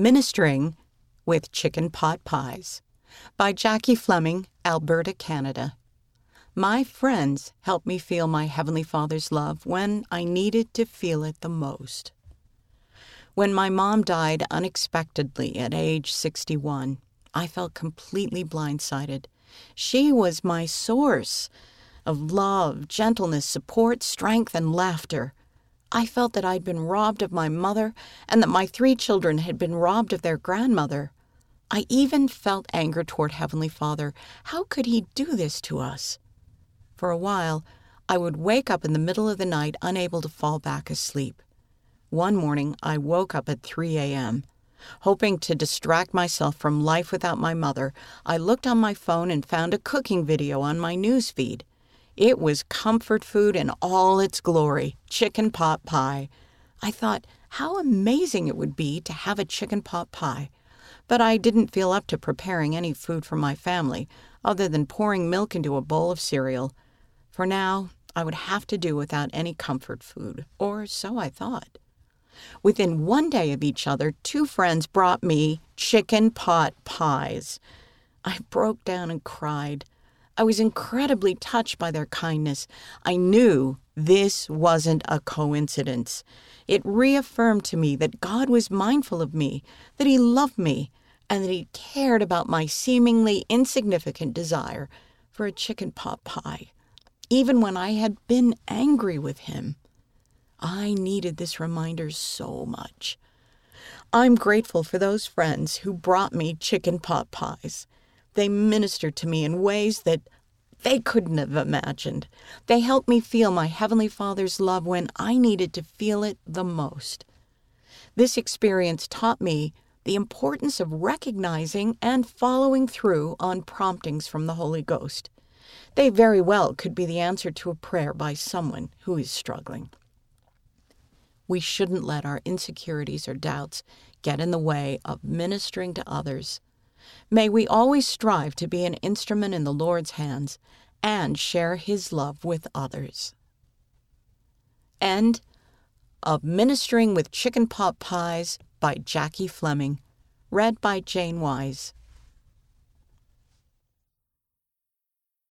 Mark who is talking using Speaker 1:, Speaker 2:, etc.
Speaker 1: Ministering with Chicken Pot Pies by Jackie Fleming, Alberta, Canada. My friends helped me feel my Heavenly Father's love when I needed to feel it the most. When my mom died unexpectedly at age 61, I felt completely blindsided. She was my source of love, gentleness, support, strength, and laughter. I felt that I'd been robbed of my mother and that my three children had been robbed of their grandmother. I even felt anger toward Heavenly Father. How could He do this to us? For a while, I would wake up in the middle of the night unable to fall back asleep. One morning, I woke up at 3 a.m. Hoping to distract myself from life without my mother, I looked on my phone and found a cooking video on my news feed. It was comfort food in all its glory chicken pot pie. I thought how amazing it would be to have a chicken pot pie. But I didn't feel up to preparing any food for my family other than pouring milk into a bowl of cereal. For now, I would have to do without any comfort food, or so I thought. Within one day of each other, two friends brought me chicken pot pies. I broke down and cried. I was incredibly touched by their kindness. I knew this wasn't a coincidence. It reaffirmed to me that God was mindful of me, that He loved me, and that He cared about my seemingly insignificant desire for a chicken pot pie, even when I had been angry with Him. I needed this reminder so much. I'm grateful for those friends who brought me chicken pot pies. They ministered to me in ways that they couldn't have imagined. They helped me feel my Heavenly Father's love when I needed to feel it the most. This experience taught me the importance of recognizing and following through on promptings from the Holy Ghost. They very well could be the answer to a prayer by someone who is struggling. We shouldn't let our insecurities or doubts get in the way of ministering to others May we always strive to be an instrument in the Lord's hands and share His love with others. End of Ministering with Chicken Pot Pies by Jackie Fleming. Read by Jane Wise.